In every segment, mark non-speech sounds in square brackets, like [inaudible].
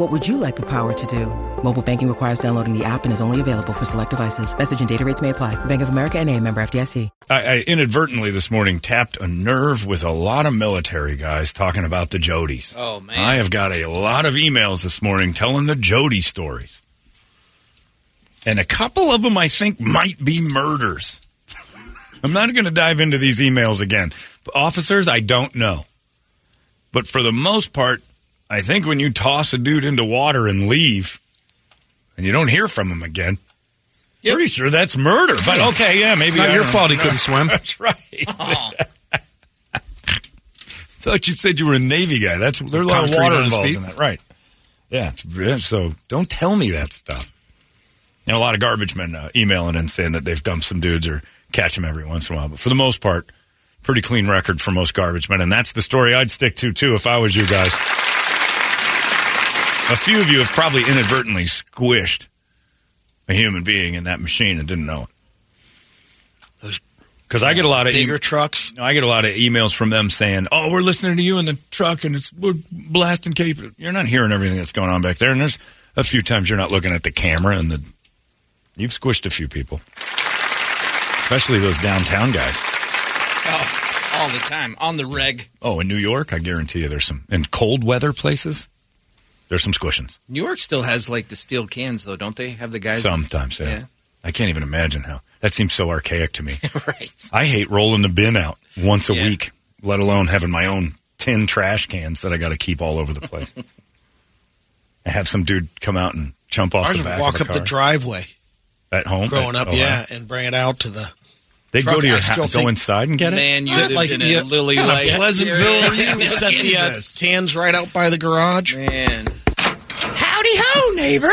What would you like the power to do? Mobile banking requires downloading the app and is only available for select devices. Message and data rates may apply. Bank of America and a member FDIC. I, I inadvertently this morning tapped a nerve with a lot of military guys talking about the Jodies. Oh, man. I have got a lot of emails this morning telling the Jody stories. And a couple of them I think might be murders. [laughs] I'm not going to dive into these emails again. Officers, I don't know. But for the most part, I think when you toss a dude into water and leave and you don't hear from him again, pretty sure that's murder. But okay, yeah, maybe Not your don't fault he couldn't swim. [laughs] That's right. [laughs] [laughs] Thought you said you were a Navy guy. That's there's a lot of water on involved feet? in that, right? Yeah, it's, yeah, so don't tell me that stuff. You know, a lot of garbage men uh, emailing and saying that they've dumped some dudes or catch them every once in a while, but for the most part, pretty clean record for most garbage men, and that's the story I'd stick to too if I was you guys. A few of you have probably inadvertently squished a human being in that machine and didn't know it. Because I get a lot of bigger em- trucks. no, I get a lot of emails from them saying, "Oh, we're listening to you in the truck, and it's we're blasting Cape." You're not hearing everything that's going on back there, and there's a few times you're not looking at the camera, and the you've squished a few people, especially those downtown guys. Oh, all the time on the reg. Oh, in New York, I guarantee you, there's some in cold weather places. There's some squishings New York still has like the steel cans, though, don't they? Have the guys sometimes. Yeah. Yeah. I can't even imagine how that seems so archaic to me. [laughs] right. I hate rolling the bin out once a Yeah. week, let alone having my own tin trash cans that I got to keep all over the place. [laughs] I have some dude come out and jump off Ours the back walk of up the car the driveway at home. growing at up, Ohio. yeah, and bring it out to the. They go to your house, go inside and get it. Man, you Yeah, lived like, in a yeah, lily [laughs] kind of Pleasantville. area. You set the uh, cans right out by the garage. Man. Howdy ho, neighbor.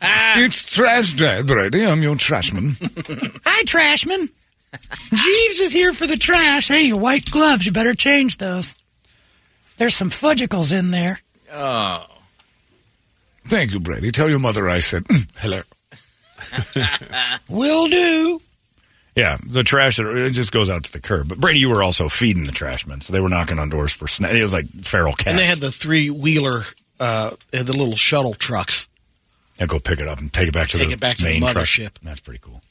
[laughs] it's trash day, Brady. I'm your trashman. [laughs] Hi, Trashman. Jeeves is here for the trash. Hey, your white gloves, you better change those. There's some fudgicles in there. Oh. Thank you, Brady. Tell your mother I said "Mm, hello. [laughs] Will do. Yeah, the trash it just goes out to the curb. But Brady, you were also feeding the trashmen, so they were knocking on doors for snacks. It was like feral cats. And they had the three wheeler, uh, the little shuttle trucks. and go pick it up and take it back to Take the it back to the main truck. mothership. That's pretty cool.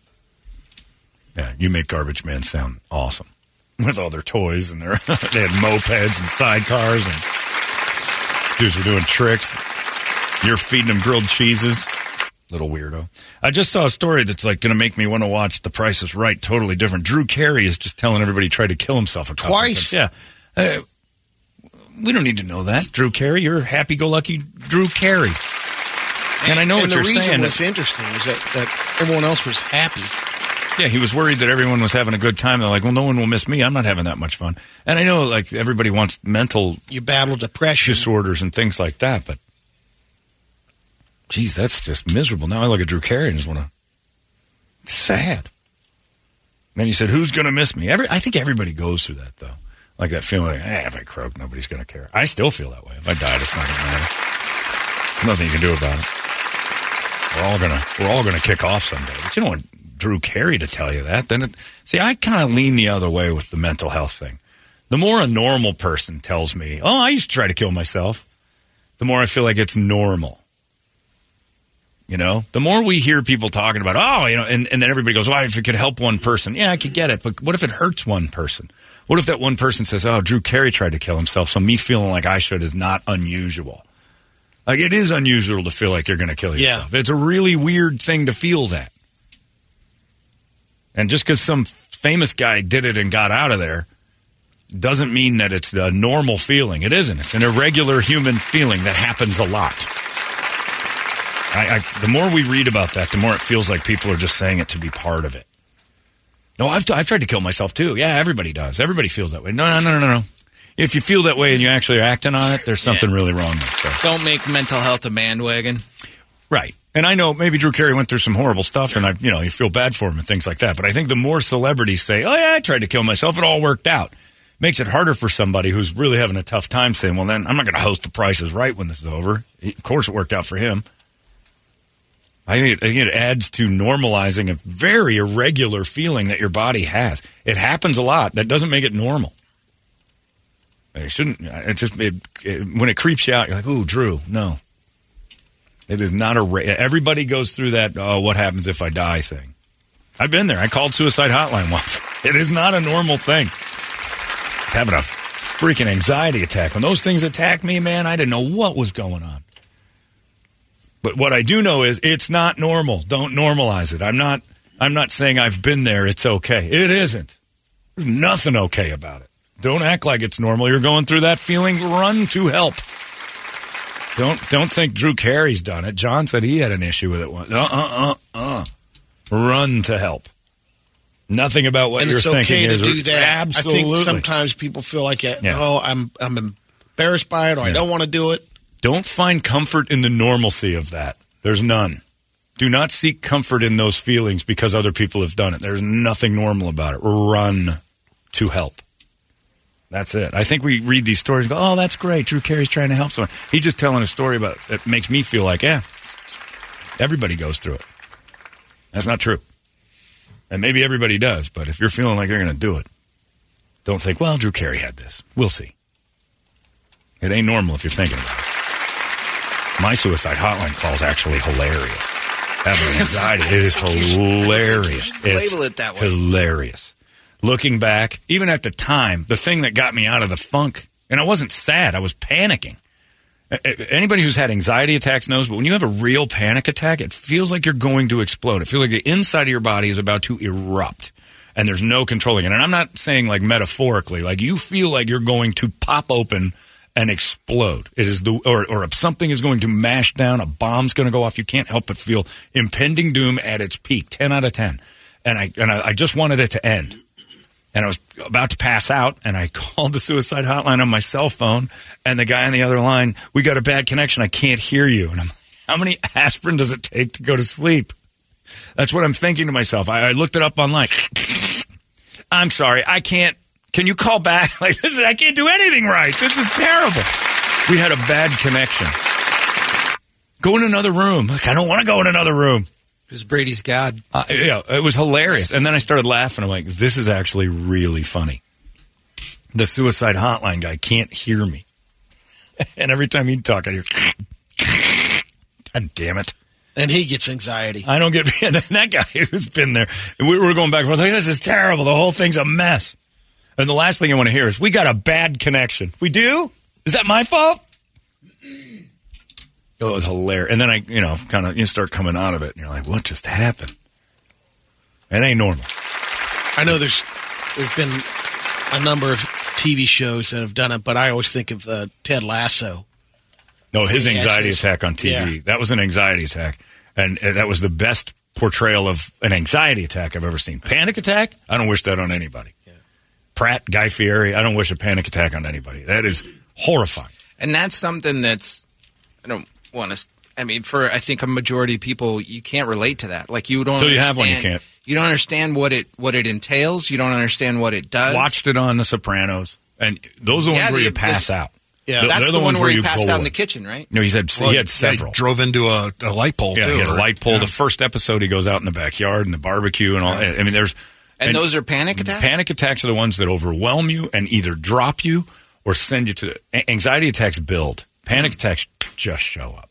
Yeah, you make garbage men sound awesome [laughs] with all their toys and their [laughs] they had mopeds and sidecars and dudes were doing tricks. You're feeding them grilled cheeses. Little weirdo. I just saw a story that's like going to make me want to watch The Price is Right. Totally different. Drew Carey is just telling everybody he tried to kill himself a couple Twice. times. Yeah. Uh, we don't need to know that, Drew Carey. You're happy-go-lucky Drew Carey. And I know and what the you're saying. The reason was interesting is that, that everyone else was happy. Yeah, he was worried that everyone was having a good time. They're like, well, no one will miss me. I'm not having that much fun. And I know, like, everybody wants mental You battle depression. disorders and things like that, but geez, that's just miserable. Now I look at Drew Carey and just want to. Sad. Then you said, who's going to miss me? Every, I think everybody goes through that, though. Like that feeling, eh, if I croak, nobody's going to care. I still feel that way. If I died, it's not going to matter. Nothing you can do about it. We're all gonna we're all gonna kick off someday. But you don't want Drew Carey to tell you that. Then it, see, I kind of lean the other way with the mental health thing. The more a normal person tells me, "Oh, I used to try to kill myself," the more I feel like it's normal. You know, the more we hear people talking about, oh, you know, and, and then everybody goes, well, if it could help one person, yeah, I could get it. But what if it hurts one person? What if that one person says, oh, Drew Carey tried to kill himself, so me feeling like I should is not unusual? Like, it is unusual to feel like you're going to kill Yeah. yourself. It's a really weird thing to feel that. And just because some famous guy did it and got out of there doesn't mean that it's a normal feeling. It isn't. It's an irregular human feeling that happens a lot. I, I, the more we read about that, the more it feels like people are just saying it to be part of it. No, I've, I've tried to kill myself too. Yeah, everybody does. Everybody feels that way. No, no, no, no, no. If you feel that way and you actually are acting on it, there's something really wrong. There, so. Don't make mental health a bandwagon. Right. And I know maybe Drew Carey went through some horrible stuff, and I, you know, you feel bad for him and things like that. But I think the more celebrities say, "Oh yeah, I tried to kill myself, it all worked out," makes it harder for somebody who's really having a tough time saying, "Well, then I'm not going to host The Price is Right when this is over." Of course, it worked out for him. I think, it, I think it adds to normalizing a very irregular feeling that your body has. It happens a lot. That doesn't make it normal. It shouldn't. It just it, it, when it creeps you out, you're like, "Ooh, Drew, no." It is not a. Everybody goes through that. Oh, what happens if I die? Thing. I've been there. I called suicide hotline [laughs] once. It is not a normal thing. I was having a freaking anxiety attack. When those things attacked me, man, I didn't know what was going on. But what I do know is it's not normal. Don't normalize it. I'm not. I'm not saying I've been there. It's okay. It isn't. There's nothing okay about it. Don't act like it's normal. You're going through that feeling. Run to help. Don't don't think Drew Carey's done it. John said he had an issue with it once. Uh uh uh uh. Run to help. Nothing about what and you're it's thinking okay to is do that. absolutely. I think sometimes people feel like, uh, Yeah. oh, I'm I'm embarrassed by it, or I don't want to do it. Don't find comfort in the normalcy of that. There's none. Do not seek comfort in those feelings because other people have done it. There's nothing normal about it. Run to help. That's it. I think we read these stories and go, oh, that's great. Drew Carey's trying to help someone. He's just telling a story about that makes me feel like, yeah, everybody goes through it. That's not true. And maybe everybody does, but if you're feeling like you're going to do it, don't think, well, Drew Carey had this. We'll see. It ain't normal if you're thinking about it. My suicide hotline call is actually hilarious. Having anxiety, it is [laughs] hilarious. Label it that way. Hilarious. Looking back, even at the time, the thing that got me out of the funk, and I wasn't sad, I was panicking. Anybody who's had anxiety attacks knows, but when you have a real panic attack, it feels like you're going to explode. It feels like the inside of your body is about to erupt, and there's no controlling it. And I'm not saying like metaphorically, like you feel like you're going to pop open and explode. It is the or or if something is going to mash down, a bomb's going to go off. You can't help but feel impending doom at its peak. Ten out of ten, and I and I, I just wanted it to end and I was about to pass out, and I [laughs] called the suicide hotline on my cell phone, and the guy on the other line, we got a bad connection, I can't hear you. And I'm like, how many [laughs] aspirin does it take to go to sleep? That's what I'm thinking to myself. I, I looked it up online. [laughs] I'm sorry, I can't. Can you call back? [laughs] Like this, is, I can't do anything right. This is terrible. We had a bad connection. Go in another room. Like, I don't want to go in another room. It was Brady's God. Uh, yeah, it was hilarious. And then I started laughing. I'm like, this is actually really funny. The suicide hotline guy can't hear me. [laughs] and every time he'd talk, I'd hear, [laughs] God damn it. And he gets anxiety. I don't get that guy who's been there. We were going back and forth like, this is terrible. The whole thing's a mess. And the last thing I want to hear is, we got a bad connection. We do? Is that my fault? Oh, it was hilarious. And then I, you know, kind of, you start coming out of it, and you're like, what just happened? It ain't normal. I know there's there's been a number of TV shows that have done it, but I always think of uh, Ted Lasso. No, his anxiety attack on TV. yeah. That was an anxiety attack. And, and that was the best portrayal of an anxiety attack I've ever seen. Panic attack? I don't wish that on anybody. Pratt, Guy Fieri, I don't wish a panic attack on anybody. That is horrifying. And that's something that's I don't want to. I mean, for I think a majority of people, you can't relate to that. Like you don't. Till you have one, you understand- can't. You don't understand what it what it entails. You don't understand what it does. Watched it on The Sopranos, and those are the Yeah, ones where the- you pass the- out. Yeah. They're- That's they're the, one ones where he you passed out in the kitchen, right? No, he's had, Well, he had yeah, several. drove into a, a light pole yeah, too. he had a light pole. Yeah. The first episode, he goes out in the backyard and the barbecue and all. I mean, there's And, those are panic attacks. Panic attacks are the ones that overwhelm you and either drop you or send you to anxiety attacks build. Panic attacks just show up.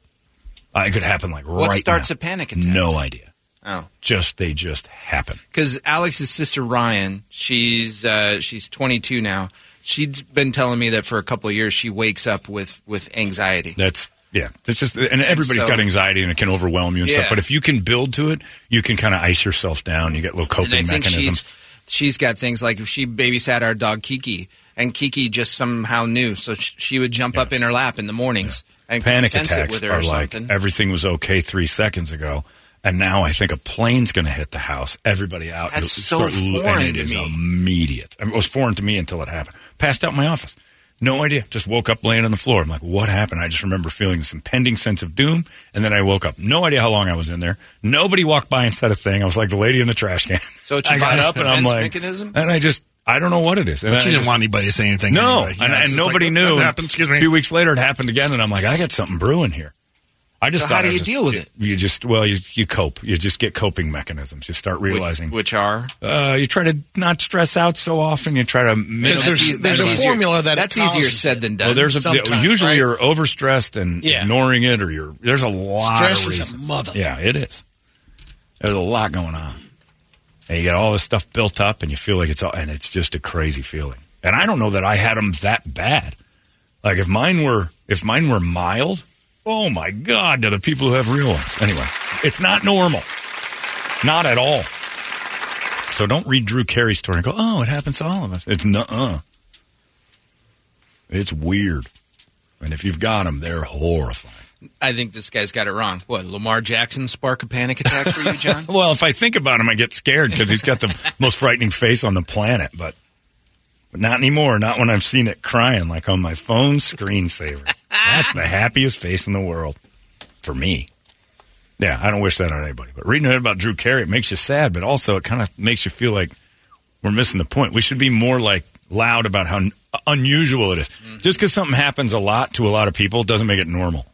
Uh, it could happen like What right starts now. a panic attack? No idea. Oh. Just they just happen. because Alex's sister Ryan, she's uh, she's 22 now. She's been telling me that for a couple of years she wakes up with with anxiety. That's yeah. It's just and everybody's so- got anxiety and it can overwhelm you and Yeah. stuff. But if you can build to it, you can kind of ice yourself down. You get little and I coping think mechanisms. she's she's got things like she babysat our dog Kiki, and Kiki just somehow knew, so she would jump up in her lap in the mornings and Panic attacks with her are or like something. everything was okay three seconds ago. And now I think a plane's going to hit the house. Everybody out. That's so foreign it to me. immediate. I mean, it was foreign to me until it happened. Passed out in my office. No idea. Just woke up laying on the floor. I'm like, what happened? I just remember feeling this impending sense of doom, and then I woke up. No idea how long I was in there. Nobody walked by and said a thing. I was like the lady in the trash can. So [laughs] it's I got up and I'm like, mechanism? and I just, I don't know what it is. And But then you I didn't just- want anybody to say anything. no, anyway. You and, know, it's and nobody like, knew. What happened? Excuse me. A few weeks later, it happened again, and I'm like, I got something brewing here. I just So thought how do you was deal with it? You just well, you you cope. You just get coping mechanisms. You start realizing. which are uh, you try to not stress out so often. You try to. Because There's, there's- there's a easier- formula that that's easier said than done. well, there's a usually right? you're overstressed and Yeah. ignoring it, or you're there's a lot Stress of is a reasons. mother. Yeah, it is. There's a lot going on, and you get all this stuff built up, and you feel like it's all, and it's just a crazy feeling. And I don't know that I had them that bad. Like if mine were if mine were mild, oh my god, to the people who have real ones. Anyway, it's not normal, not at all. So don't read Drew Carey's story and go, oh, it happens to all of us. It's nuh-uh. It's weird, and if you've got them, they're horrifying. I think this guy's got it wrong. What Lamar Jackson spark a panic attack for you, John? [laughs] Well, if I think about him, I get scared because he's got the most frightening face on the planet. But, but not anymore. Not when I've seen it crying like on my phone screensaver. That's the happiest face in the world for me. Yeah, I don't wish that on anybody. But reading about Drew Carey, it makes you sad, but also it kind of makes you feel like we're missing the point. We should be more like loud about how un- unusual it is. Mm-hmm. Just because something happens a lot to a lot of people doesn't make it normal.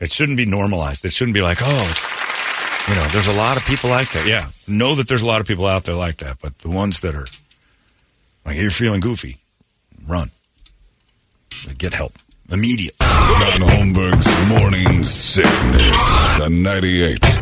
It shouldn't be normalized. It shouldn't be like, oh, it's you know, there's a lot of people like that. Yeah, know that there's a lot of people out there like that, but the ones that are like you're feeling goofy, run, get help immediately. John Holmberg's Morning Sickness. The 98.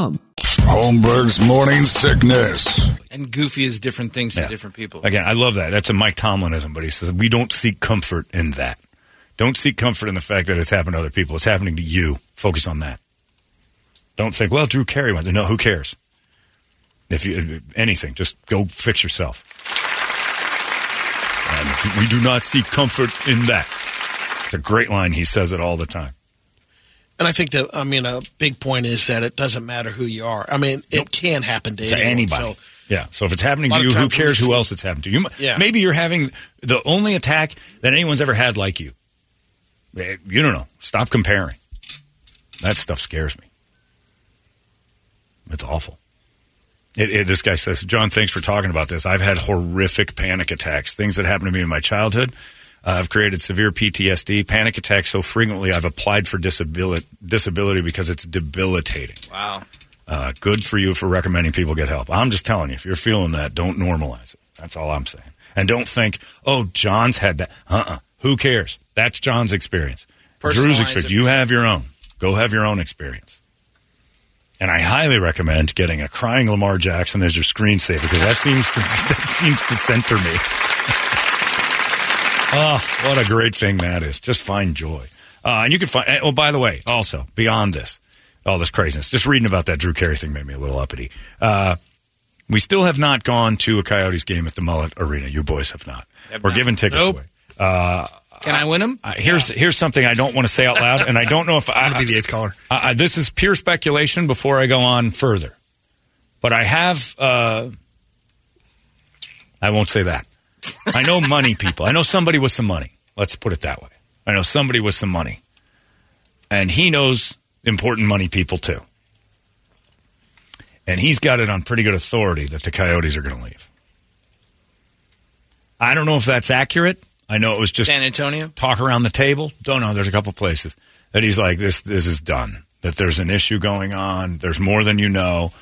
Holmberg's Morning Sickness. and goofy is different things to different people. Again, I love that. That's a Mike Tomlinism, but he says we don't seek comfort in that. Don't seek comfort in the fact that it's happened to other people. It's happening to you. Focus on that. Don't think, well, Drew Carey went there. No, who cares? If you anything, just go fix yourself. And we do not seek comfort in that. It's a great line. He says it all the time. And I think that I mean a big point is that it doesn't matter who you are. I mean, it can happen to, to anyone, anybody. So yeah. So if it's happening to you, who cares who else it's happened to? You, Yeah. maybe you're having the only attack that anyone's ever had like you. Eh, You don't know. Stop comparing. That stuff scares me. It's awful. It, it, this guy says, John, thanks for talking about this. I've had horrific panic attacks, things that happened to me in my childhood. Uh, I've created severe PTSD, panic attacks so frequently I've applied for disability, disability because it's debilitating. Wow. Uh, good for you for recommending people get help. I'm just telling you, if you're feeling that, don't normalize it. That's all I'm saying. And don't think, oh, John's had that. Uh-uh. Who cares? That's John's experience. Drew's experience. You have your own. Go have your own experience. And I highly recommend getting a crying Lamar Jackson as your screensaver because that seems to [laughs] that seems to center me. Oh, what a great thing that is! Just find joy. Uh, and you can find. Oh, by the way, also beyond this, all this craziness, just reading about that Drew Carey thing made me a little uppity. Uh, we still have not gone to a Coyotes game at the Mullet Arena. You boys have not. Have We're not. giving tickets Nope. away. Uh, Can I win them? uh, here's here's something I don't want to say out loud, and I don't know if [laughs] I'm I'll be the eighth caller. I, I- this is pure speculation before I go on further. But I have. Uh, I won't say that. [laughs] I know money people. I know somebody with some money. Let's put it that way. I know somebody with some money and he knows important money people too. And he's got it on pretty good authority that the Coyotes are going to leave. I don't know if that's accurate. I know it was just San Antonio. talk around the table. Don't know. There's a couple places that he's like, this, this is done. That there's an issue going on. There's more than you know.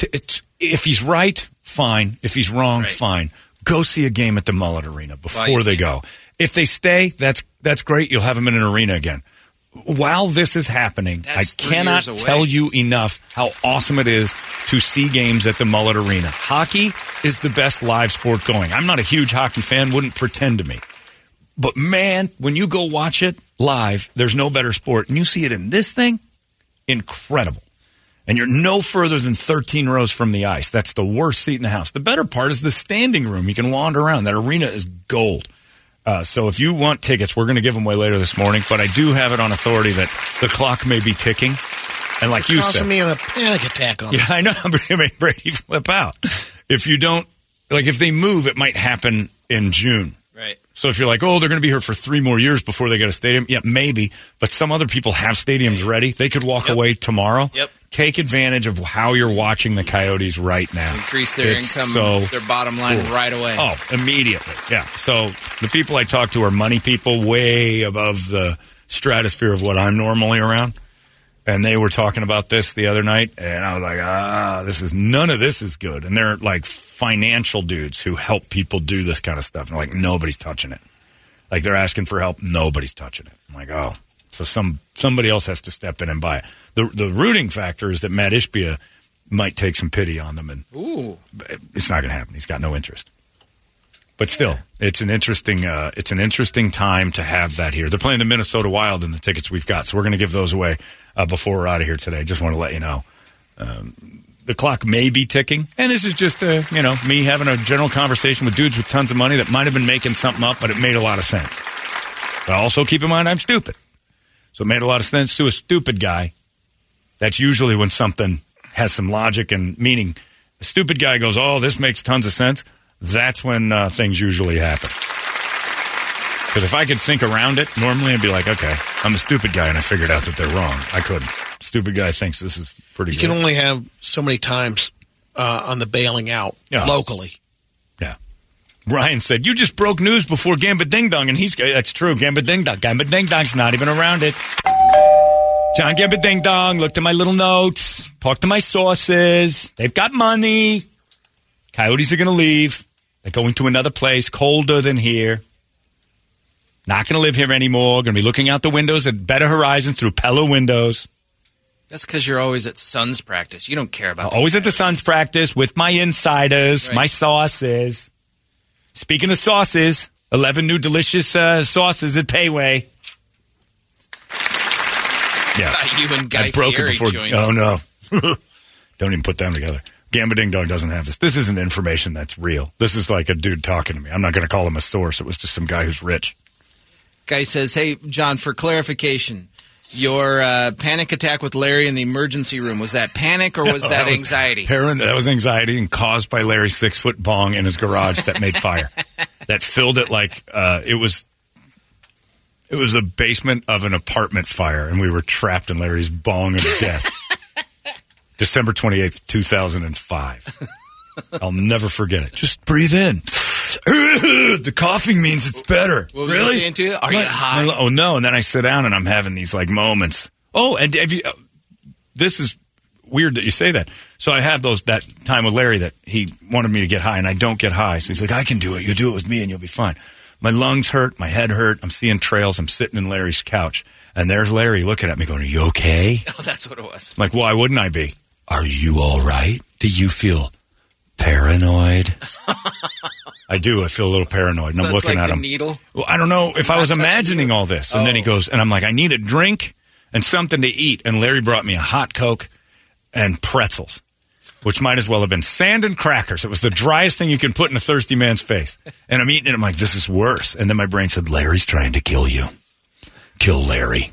It's, if he's right, fine. If he's wrong, Right. fine. Go see a game at the Mullet Arena before they go. If they stay, that's that's great. You'll have them in an arena again. While this is happening, That's I cannot tell you enough how awesome it is to see games at the Mullet Arena. Hockey is the best live sport going. I'm not a huge hockey fan, wouldn't pretend to me. But man, when you go watch it live, there's no better sport. And you see it in this thing, incredible. And you're no further than 13 rows from the ice. That's the worst seat in the house. The better part is the standing room. You can wander around. That arena is gold. Uh, so if you want tickets, we're going to give them away later this morning. But I do have it on authority that the clock may be ticking. And like you causing said, me a panic attack on yeah. I know. But it made Brady flip out. If you don't, like, if they move, it might happen in June. So if you're like, oh, they're going to be here for three more years before they get a stadium, yeah, maybe. But some other people have stadiums ready. They could walk Yep. away tomorrow. Yep. Take advantage of how you're watching the Coyotes right now. Increase their It's income, so their bottom line cool. right away. Oh, immediately. Yeah. So the people I talk to are money people way above the stratosphere of what I'm normally around. And they were talking about this the other night, and I was like, ah, this is none of this is good. And they're like financial dudes who help people do this kind of stuff. And they're like nobody's touching it. Like they're asking for help, nobody's touching it. I'm like, oh, so some somebody else has to step in and buy it. The the rooting factor is that Matt Ishbia might take some pity on them, and Ooh. it's not going to happen. He's got no interest. But still, it's an interesting uh, it's an interesting time to have that here. They're playing the Minnesota Wild in the tickets we've got, so we're going to give those away uh, before we're out of here today. Just want to let you know. Um, the clock may be ticking, and this is just uh, you know me having a general conversation with dudes with tons of money that might have been making something up, but it made a lot of sense. But also keep in mind I'm stupid, so it made a lot of sense to a stupid guy. That's usually when something has some logic and meaning. A stupid guy goes, "Oh, this makes tons of sense." That's when uh, things usually happen. Because if I could think around it, normally I'd be like, "Okay, I'm a stupid guy, and I figured out that they're wrong." I couldn't. Stupid guy thinks this is pretty. Good. You good. can only have so many times uh, on the bailing out Yeah. locally. Yeah. Ryan said, You just broke news before Gambit Ding Dong. And he's, that's true. Gambit Ding Dong. Gambit Ding Dong's not even around it. John Gambit Ding Dong looked at my little notes, talked to my sources. They've got money. Coyotes are going to leave. They're going to another place colder than here. Not going to live here anymore. Going to be looking out the windows at better horizon through Pella windows. That's because you're always at Suns practice. You don't care about Always at the Suns practice with my insiders, Right. my sauces. Speaking of sauces, 11 new delicious uh, sauces at Payway. Yeah. [laughs] You and Guy I broke Fieri it before. joined. Oh, no. [laughs] Don't even put them together. Gamba Ding Dong doesn't have this. This isn't information that's real. This is like a dude talking to me. I'm not going to call him a source. It was just some guy who's rich. Guy says, "Hey, John, for clarification, your uh, panic attack with Larry in the emergency room was that panic or was [laughs] No, that, was anxiety?" paran- that was anxiety and caused by Larry's six foot bong in his garage that made fire. [laughs] that filled it like uh, it was. It was the basement of an apartment fire, and we were trapped in Larry's bong of death. December twenty eighth, two thousand and five. [laughs] I'll never forget it. Just breathe in. [laughs] the coughing means it's better. Really? saying to you? Are you high? Oh no! And then I sit down and I'm having these like moments. Oh, and have you? Uh, this is weird that you say that. So I have those that time with Larry that he wanted me to get high, and I don't get high. So he's like, "I can do it. You do it with me, and you'll be fine." My lungs hurt, my head hurt. I'm seeing trails. I'm sitting in Larry's couch, and there's Larry looking at me, going, "Are you okay?" [laughs] Oh, that's what it was. I'm like, why wouldn't I be? Are you all right? Do you feel paranoid? [laughs] I do. I feel a little paranoid, and So I'm looking like at the him. needle? Well, I don't know if I Not was imagining you? all this, and then he Oh. goes, and I'm like, I need a drink and something to eat, and Larry brought me a hot Coke and pretzels. Which might as well have been sand and crackers. It was the driest thing you can put in a thirsty man's face. And I'm eating it. I'm like, this is worse. And then my brain said, Larry's trying to kill you. Kill Larry.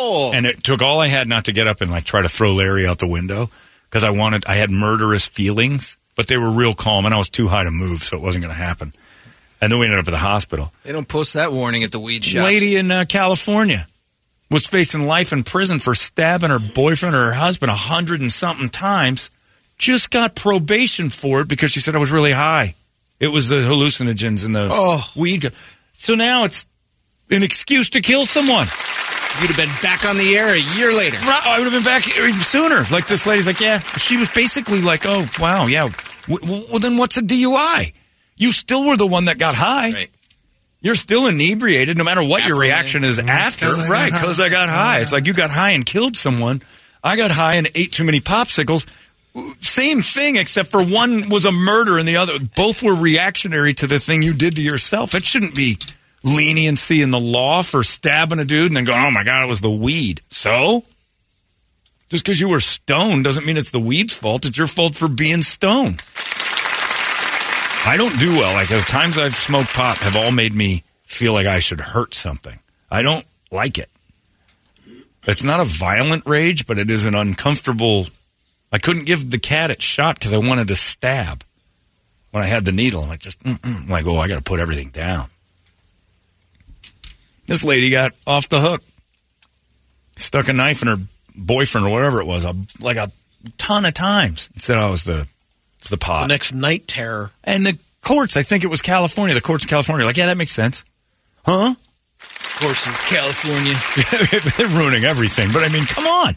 Oh, And it took all I had not to get up and like try to throw Larry out the window because I wanted, I had murderous feelings, but they were real calm and I was too high to move, so it wasn't going to happen. And then we ended up at the hospital. they don't post that warning at the weed shop. Lady in uh, California was facing life in prison for stabbing her boyfriend or her husband a hundred and something times, just got probation for it because she said I was really high. It was the hallucinogens and the Oh. weed. So now it's an excuse to kill someone. You'd have been back on the air a year later. Right, I would have been back even sooner. Like this lady's like, yeah, she was basically like, oh wow, yeah. W- w- well, then what's a DUI? You still were the one that got high. Right. You're still inebriated, no matter what your reaction is mm-hmm. after. 'Cause I got Right, because I got high. It's like you got high and killed someone. I got high and ate too many popsicles. Same thing, except for one was a murder and the other. Both were reactionary to the thing you did to yourself. It shouldn't be leniency in the law for stabbing a dude and then going, oh my God, it was the weed. So? Just because you were stoned doesn't mean it's the weed's fault. It's your fault for being stoned. I don't do well. Like the times I've smoked pot have all made me feel like I should hurt something. I don't like it. It's not a violent rage, but it is an uncomfortable. I couldn't give the cat its shot because I wanted to stab when I had the needle. I'm like, just mm-mm. I'm like, oh, I got to put everything down. This lady got off the hook, stuck a knife in her boyfriend or whatever it was, a, like a ton of times. and Said I was the the pot. The next night terror. And the courts, I think it was California. The courts in California, are like, yeah, that makes sense. Huh? Of course, it's California. [laughs] They're ruining everything. But I mean, come on.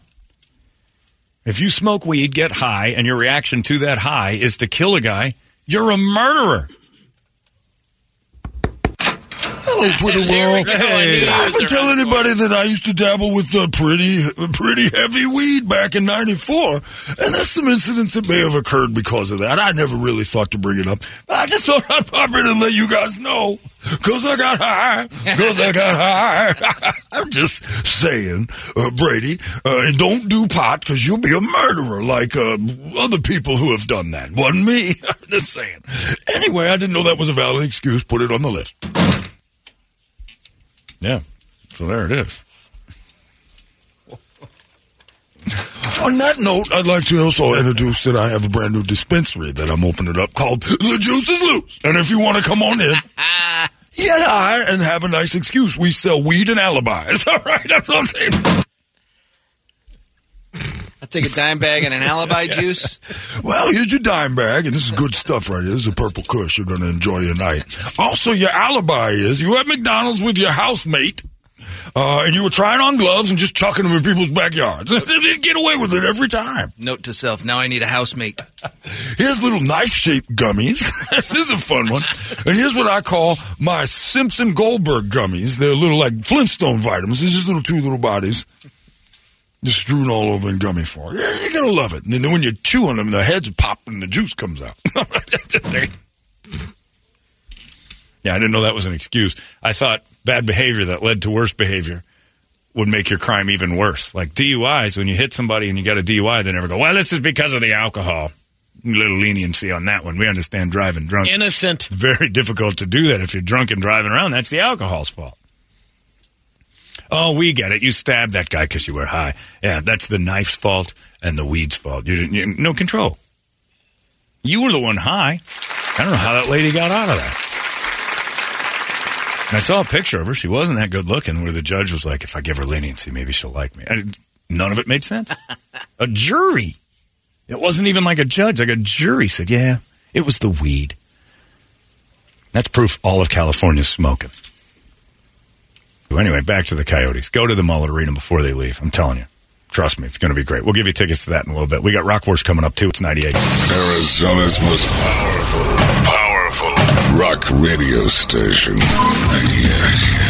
If you smoke weed, get high, and your reaction to that high is to kill a guy, you're a murderer. Hello, Twitter world. Hey. I haven't tell anybody that I used to dabble with uh, pretty, pretty heavy weed back in '94, and there's some incidents that may have occurred because of that. I never really thought to bring it up. I just thought I'd pop in and let you guys know, cause I got high, cause I got high. [laughs] I'm just saying, uh, Brady, uh, and don't do pot, cause you'll be a murderer like uh, other people who have done that. Wasn't me. [laughs] I'm just saying. Anyway, I didn't know that was a valid excuse. Put it on the list. Yeah. So there it is. [laughs] On that note, I'd like to also introduce that I have a brand new dispensary that I'm opening up called The Juice is Loose. And if you want to come on in, [laughs] get high and have a nice excuse. We sell weed and alibis. [laughs] All right, that's what I'm saying. I take a dime bag and an alibi [laughs] juice. Well, here's your dime bag, and this is good stuff right here. This is a purple kush. You're going to enjoy your night. Also, your alibi is you at McDonald's with your housemate, uh, and you were trying on gloves and just chucking them in people's backyards. [laughs] they get away with it every time. Note to self: Now I need a housemate. [laughs] Here's little knife-shaped gummies. this is a fun one. And here's what I call my Simpson Goldberg gummies. They're little like Flintstone vitamins. These just little two little bodies. Just strewn all over in gummy form. You're gonna love it. And then when you chew on them, the heads pop and the juice comes out. [laughs] Yeah, I didn't know that was an excuse. I thought bad behavior that led to worse behavior would make your crime even worse. Like DUIs, when you hit somebody and you got a DUI, they never go, well, this is because of the alcohol. A little leniency on that one. We understand driving drunk. Innocent. Very difficult to do that if you're drunk and driving around. That's the alcohol's fault. Oh, we get it. You stabbed that guy because you were high. Yeah, that's the knife's fault and the weed's fault. You didn't, you, no control. You were the one high. I don't know how that lady got out of that. And I saw a picture of her. She wasn't that good looking. Where the judge was like, "If I give her leniency, maybe she'll like me." None of it made sense. a jury. It wasn't even like a judge. Like a jury said, "Yeah, it was the weed." That's proof all of California's smoking. Anyway, back to the Coyotes. Go to the Mullet Arena before they leave. I'm telling you. Trust me, it's going to be great. We'll give you tickets to that in a little bit. We got Rock Wars coming up too. It's 98. Arizona's most powerful, powerful rock radio station. 98.